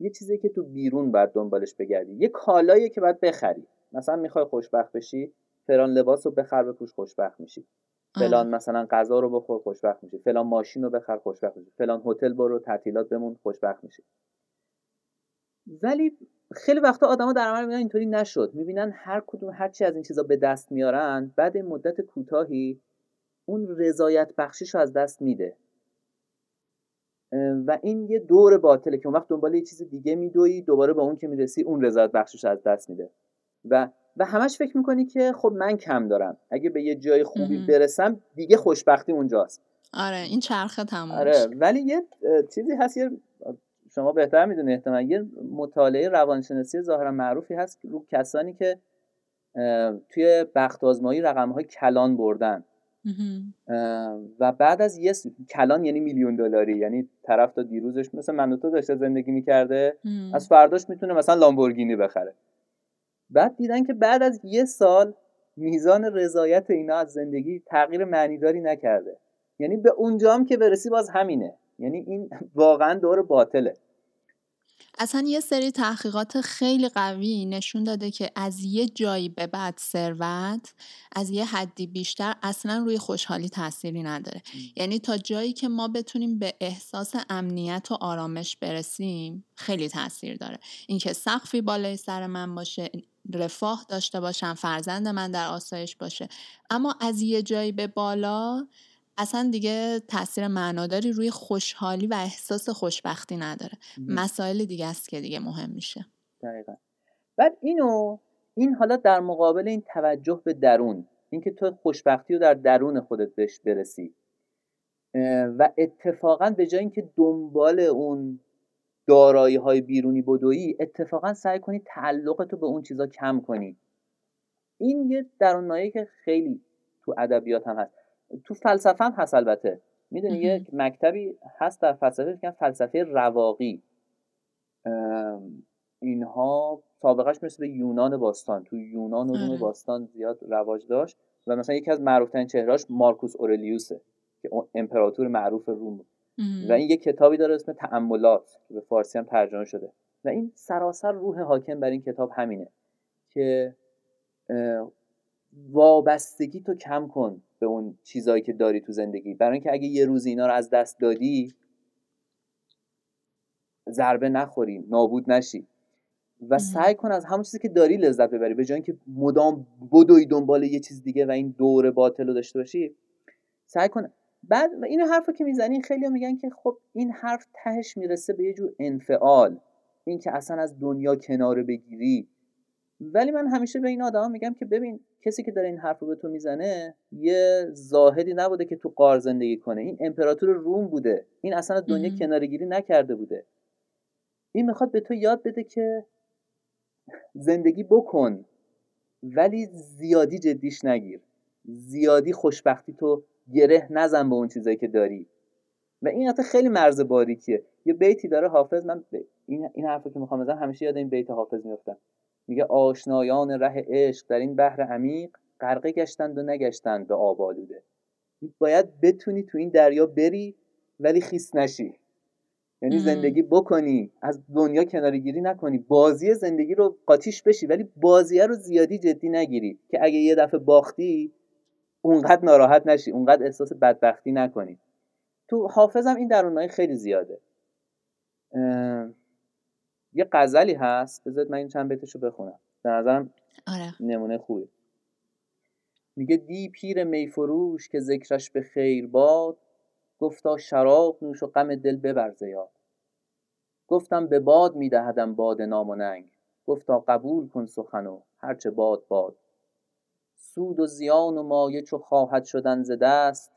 یه چیزی که تو بیرون باید دنبالش بگردی. یه کالایی که باید بخری. مثلا می‌خوای خوشبخت بشی فلان لباس رو بخر بپوش خوشبخت میشی. فلان مثلا غذا رو بخور خوشبخت میشی. فلان ماشین رو بخر خوشبخت میشی. فلان هتل برو تعطیلات بمون خوشبخت میشی. ولی خیلی وقتا آدما در عمل می‌بینن اینطوری نشد. می‌بینن هر کدوم هر چی از این چیزا به دست میارن بعد مدت کوتاهی اون رضایت بخشیش رو از دست میده. و این یه دور باطله که اون وقت دنبال یه چیز دیگه میدوی دوباره با اون که می‌رسی اون رضایت بخشش از دست میده. و و همش فکر می‌کنی که خب من کم دارم. اگه به یه جای خوبی برسم دیگه خوشبختی اونجاست. آره این چرخه تموم آره ولی یه چیزی هست یه شما بهتر می‌دونید احتمال یه مطالعه روانشناسی ظاهرا معروفی هست رو کسانی که توی بخت آزمایی رقم های کلان بردن. و بعد از یه کلان یعنی میلیون دلاری یعنی طرف تا دیروزش مثل من تو داشته زندگی می‌کرده از فرداش می‌تونه مثلا لامبورگینی بخره. بعد دیدن که بعد از یه سال میزان رضایت اینا از زندگی تغییر معنیداری نکرده. یعنی به اونجام که برسی باز همینه. یعنی این واقعا دور باطله. اصلا یه سری تحقیقات خیلی قوی نشون داده که از یه جایی به بعد ثروت از یه حدی بیشتر اصلا روی خوشحالی تأثیری نداره. یعنی تا جایی که ما بتونیم به احساس امنیت و آرامش برسیم خیلی تاثیر داره. اینکه سقفی بالای سر من باشه رفاه داشته باشم فرزند من در آسایش باشه اما از یه جایی به بالا اصلا دیگه تاثیر معناداری روی خوشحالی و احساس خوشبختی نداره. مسائل دیگه است که دیگه مهم میشه. دقیقا. بعد اینو این حالا در مقابل این توجه به درون اینکه تو خوشبختی رو در درون خودت بهش برسی و اتفاقا به جای اینکه دنبال اون دارایی های بیرونی بدویی اتفاقا سعی کنی تعلق تو به اون چیزا کم کنی. این یه درون که خیلی تو ادبیات هم هست. تو فلسفه هم هست البته. می‌دونی یک مکتبی هست در فلسفه که فلسفه رواقی. اینها سابقش مثل به یونان باستان. تو یونان و روم. باستان زیاد رواج داشت و مثلا یکی از معروفترین چهرهاش مارکوس اورلیوسه که امپراتور معروف روم و این یک کتابی داره اسم تعملات که به فارسی هم ترجمه شده. و این سراسر روح حاکم بر این کتاب همینه که وابستگی تو کم کن به اون چیزایی که داری تو زندگی. برای اینکه اگه یه روز اینا رو از دست دادی ضربه نخوری نابود نشی. و سعی کن از همون چیزی که داری لذت ببری. به جای اینکه مدام بدوی دنبال یه چیز دیگه و این دور باطل رو داشته باشی سعی کن. بعد این حرف که می‌زنی خیلی میگن که خب این حرف تهش می‌رسه به یه جور انفعال. اینکه اصلا از دنیا کنار بگیری. ولی من همیشه به این آدم میگم که ببین کسی که داره این حرف رو به تو می‌زنه یه زاهدی نبوده که تو قار زندگی کنه. این امپراتور روم بوده. این اصلا دنیا کنارگیری نکرده بوده. این می‌خواد به تو یاد بده که زندگی بکن ولی زیادی جدیش نگیر. زیادی خوشبختی تو گره نزن به اون چیزایی که داری. و این حتی خیلی مرز باریکیه. یه بیتی داره حافظ من این این حرفو که می‌خوام بزنم همیشه یاد این بیت حافظ میفتم میگه آشنایان ره عشق در این بحر عمیق غرقه گشتند و نگشتند به آب آلوده. باید بتونی تو این دریا بری ولی خیس نشی. یعنی زندگی بکنی از دنیا کنارگیری نکنی. بازی زندگی رو قاتیش بشی ولی بازیه رو زیادی جدی نگیری که اگه یه دفعه باختی اونقدر ناراحت نشی اونقدر احساس بدبختی نکنی. تو حافظم این درونایی خیلی زیاده. یه غزلی هست. بذارید من این چند بیتشو بخونم. به نظرم آره. نمونه خوبی. میگه دی پیر میفروش که ذکرش به خیر باد گفتا شراب نوش و غم دل ببر زیاد گفتم به باد میدهدم باد نام و ننگ. گفتا قبول کن سخنو هرچه باد باد. سود و زیان و مایه چو خواهد شدن ز دست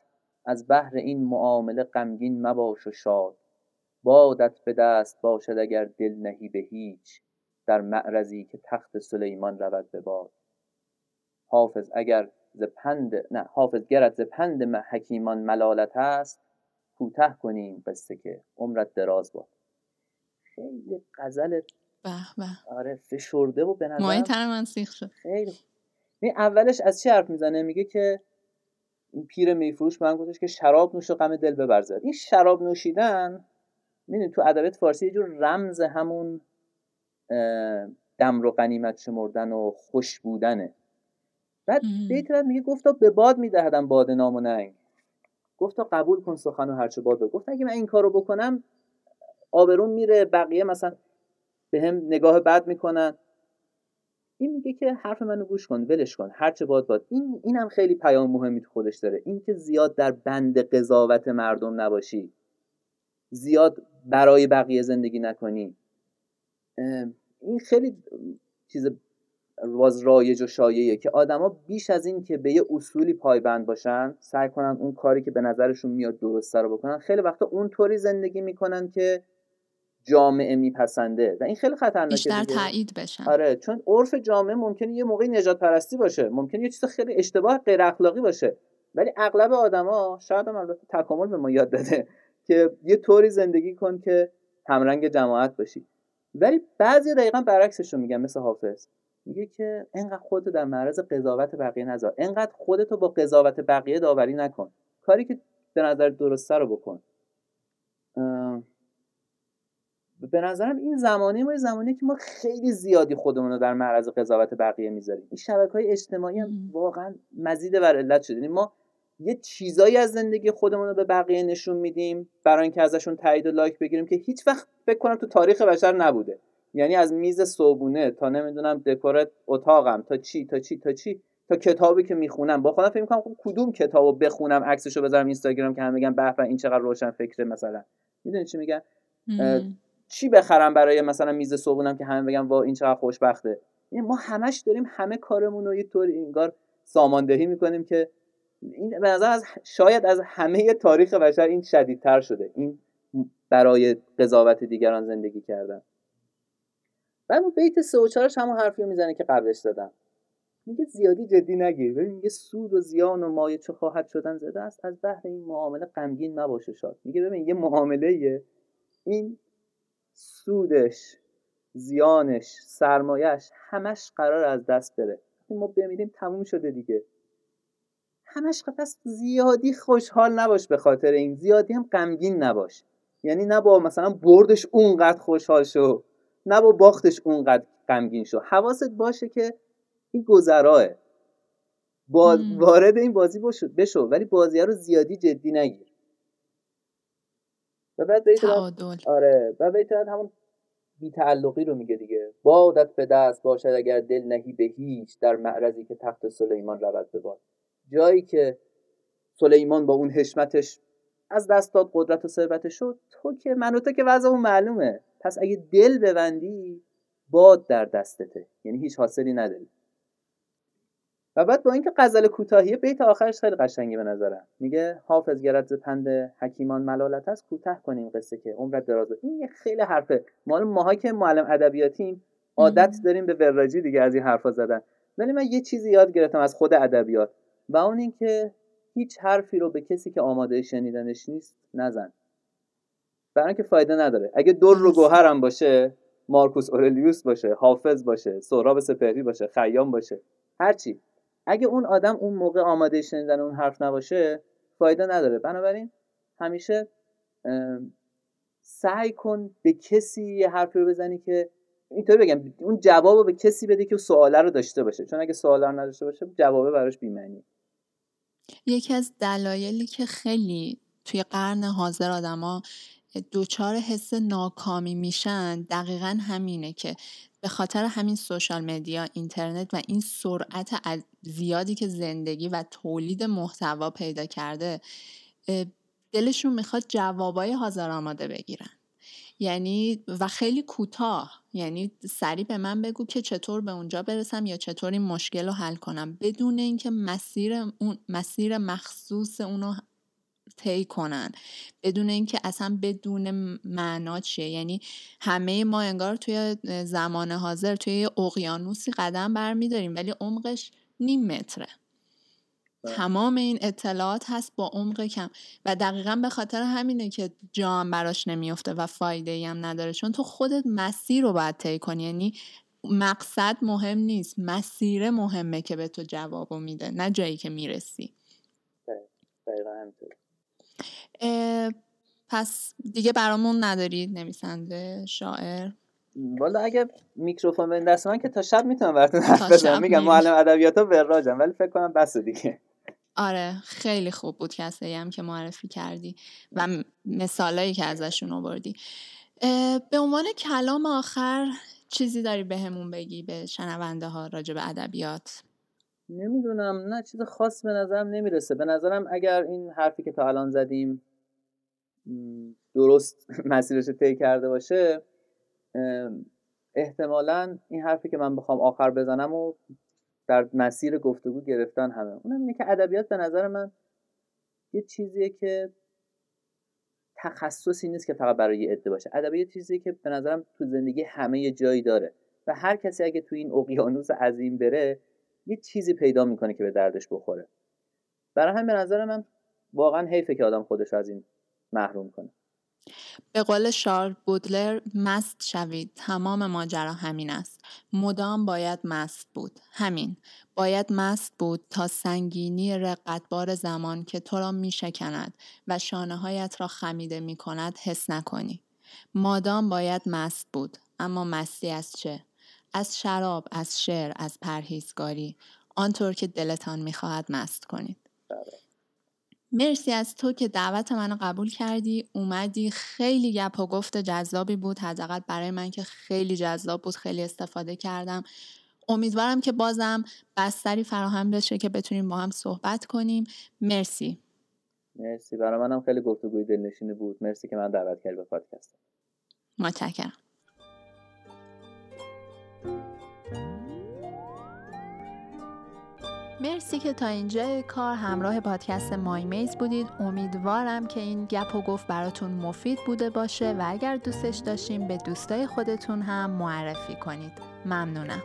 از بهر این معامله غمگین مباش و شاد. بادت به دست باشد اگر دل نهی به هیچ در معرضی که تخت سلیمان رود به باد. حافظ اگر ز پند نه حافظ گرت ز پند حکیمان ملالت است کوته کنیم قصه که عمرت دراز باد. خیلی غزل به به آره فشرده و به نظر مایه تر من سیخ شد. خیلی اولش از چی حرف می‌زنه؟ میگه که این پیر میفروش به من گفتش که شراب نوش و غم دل ببرزد. این شراب نوشیدن می‌دونی تو ادبیات فارسی یه جور رمز همون دم رو غنیمت شمردن و خوش بودنه. بعد بیت بعد میگه گفتا به باد میدهدم باد نام و ننگ. گفتا قبول کن سخن و هرچه باد گفت اگه من این کارو بکنم آبرون میره بقیه مثلا به هم نگاه بد می‌کنن. این میگه که حرف منو گوش کن ولش کن هرچه باد باد. این اینم خیلی پیام مهمی تو خودش داره. این که زیاد در بند قضاوت مردم نباشی. زیاد برای بقیه زندگی نکنی. این خیلی چیز واز رایج و شایعه که آدما بیش از این که به یه اصولی پایبند باشن سعی کنن اون کاری که به نظرشون میاد درسته رو بکنن. خیلی وقتا اونطوری زندگی می‌کنن که جامعه میپسنده و این خیلی خطرناکه بیشتر تایید بشن. آره چون عرف جامعه ممکنه یه موقعی نجات پرستی باشه ممکنه یه چیز خیلی اشتباه غیر اخلاقی باشه ولی اغلب آدما شاید هم البته تکامل به ما یاد داده که یه طوری زندگی کن که همرنگ جماعت باشی. ولی بعضی دقیقا برعکسش رو میگن مثل حافظ. میگه که انقدر خودتو در معرض قضاوت بقیه نذار. انقدر خودتو با قضاوت بقیه داوری نکن. کاری که به نظر درسته رو بکن. به نظرم این زمانه ما زمانی که ما خیلی زیادی خودمون رو در معرض قضاوت بقیه می‌ذاریم. این شبکه های اجتماعی هم واقعا مزید بر علت شده. یعنی ما یه چیزایی از زندگی خودمون رو به بقیه نشون میدیم برای اینکه ازشون تایید و لایک بگیریم که هیچ وقت فکر کنم تو تاریخ بشر نبوده. یعنی از میز صبونه تا نمی‌دونم دکور اتاقم تا چی تا چی تا چی تا کتابی که می‌خونم. با خودم فکر می‌کنم خب کدوم کتابو بخونم عکسشو بذارم اینستاگرام که همه میگن به این چقدر روشن فکره مثلا. می‌دونی چی میگن چی بخرم برای مثلا میز صبحونم که همه بگن وا این چقدر خوشبخته. یعنی ما همش داریم همه کارمون رو یه طوری انگار ساماندهی می‌کنیم که این به نظر از شاید از همه تاریخ بشر این شدیدتر شده این برای قضاوت دیگران زندگی کردن. بعد بیت سه و چهارش همون حرفی می‌زنه که قبلش زدم. میگه زیادی جدی نگیر. ببین میگه سود و زیان و مایه چه خواهد شدن زده است. از بهر این معامله غمگین نباشه شاد. میگه ببین یه معامله این سودش زیانش سرمایش همش قرار از دست بره. ما بمیریم تموم شده دیگه. همش پس زیادی خوشحال نباش به خاطر این. زیادی هم غمگین نباش. یعنی نه با مثلا بردش اونقدر خوشحال شو نه با باختش اونقدر غمگین شو. حواست باشه که این گذراه با وارد این بازی بشو ولی بازی رو زیادی جدی نگیر. و بعد بیت آره. و بیت همون بیتعلقی رو میگه دیگه. بادت به دست باشد اگر دل نهی به هیچ در معرضی که تخت سلیمان رود به باد. جایی که سلیمان با اون حشمتش از دست داد قدرت و ثروتش شد تو که من و تو که وضع اون معلومه. پس اگه دل ببندی باد در دستته. یعنی هیچ حاصلی نداری. و بعد با اینکه غزل کوتاهی بیت آخرش خیلی قشنگی به نظرم. میگه حافظ گرد پند حکیمان ملالت است کوتاه کنیم قصه که عمرت دراز این یه خیلی حرفه. مال ماها که معلم ادبیاتیم عادت داریم به وراجی دیگه از این حرفا زدن. ولی من یه چیزی یاد گرفتم از خود ادبیات. و اون اینکه هیچ حرفی رو به کسی که آماده شنیدنش نیست نزن. برای اینکه فایده نداره. اگه دور رو گوهرم باشه مارکوس اورلیوس باشه حافظ باشه سهراب سپهری باشه خیام باشه هرچی. اگه اون آدم اون موقع آماده شنیدن اون حرف نباشه فایده نداره. بنابراین همیشه سعی کن به کسی یه حرفی رو بزنی که اینطوری بگم اون جواب رو به کسی بده که سواله رو داشته باشه. چون اگه سواله رو نداشته باشه جوابه براش بیمعنی یکی از دلایلی که خیلی توی قرن حاضر آدما دوچار حس ناکامی میشن دقیقا همینه که به خاطر همین سوشال مدیا اینترنت و این سرعت زیادی که زندگی و تولید محتوا پیدا کرده دلشون می‌خواد جوابای حاضر آماده بگیرن. یعنی و خیلی کوتاه. یعنی سریع به من بگو که چطور به اونجا برسم یا چطور این مشکل رو حل کنم. بدون اینکه مسیر اون مسیر مخصوص اونو طی کنن. بدون اینکه اصلا بدون معنا چیه. یعنی همه ما انگار توی زمان حاضر توی اقیانوسی قدم برمیداریم ولی عمقش نیم متره. تمام این اطلاعات هست با عمق کم. و دقیقا به خاطر همینه که جا براش نمیفته و فایده ای هم نداره. چون تو خودت مسیر رو باید طی کنی. یعنی مقصد مهم نیست مسیر مهمه که به تو جوابو میده نه جایی که می‌رسی. پس دیگه برامون ندارید نویسنده شاعر؟ والا اگه میکروفون به دست من که تا شب می‌تونم براتون حرف بزنم. میگم معلم ادبیات وراجم ولی فکر کنم بس دیگه. آره خیلی خوب بود کسی هم که معرفی کردی و مثالایی که ازشون آوردی. به عنوان کلام آخر چیزی داری بهمون به بگی به شنونده ها راجع به ادبیات؟ نمی‌دونم نه چیز خاص به نظرم نمی‌رسه. به نظرم اگر این حرفی که تا الان زدیم درست مسیرش طی کرده باشه احتمالا این حرفی که من بخوام آخر بزنم و در مسیر گفتگو گرفتن همه. اونم اینه که ادبیات به نظر من یه چیزیه که تخصصی نیست که فقط برای یه عده باشه. ادبیات چیزیه که به نظرم تو زندگی همه یه جایی داره و هر کسی اگه تو این اقیانوس عظیم بره یه چیزی پیدا می‌کنه که به دردش بخوره. برای همین به نظر من واقعا حیفه که آدم خودش از این محروم کنه. به قول شارل بودلر مست شوید. تمام ماجرا همین است. مدام باید مست بود. همین. باید مست بود تا سنگینی رقتبار زمان که تو را می شکند و شانه هایت را خمیده می کند حس نکنی. مادام باید مست بود. اما مستی از چه؟ از شراب، از شعر، از پرهیزگاری. آنطور که دلتان می‌خواهد مست کنید. بله. مرسی از تو که دعوت منو قبول کردی. اومدی. خیلی گپ و گفت جذابی بود. حداقل برای من که خیلی جذاب بود. خیلی استفاده کردم. امیدوارم که بازم بستری فراهم بشه که بتونیم با هم صحبت کنیم. مرسی. مرسی. برای منم خیلی گفتگوی دلنشینی بود. مرسی که من دعوت کردی به پادکست. متشکرم. مرسی که تا اینجا کار همراه پادکست مای میز بودید. امیدوارم که این گپ و گفت براتون مفید بوده باشه و اگر دوستش داشتیم به دوستای خودتون هم معرفی کنید. ممنونم.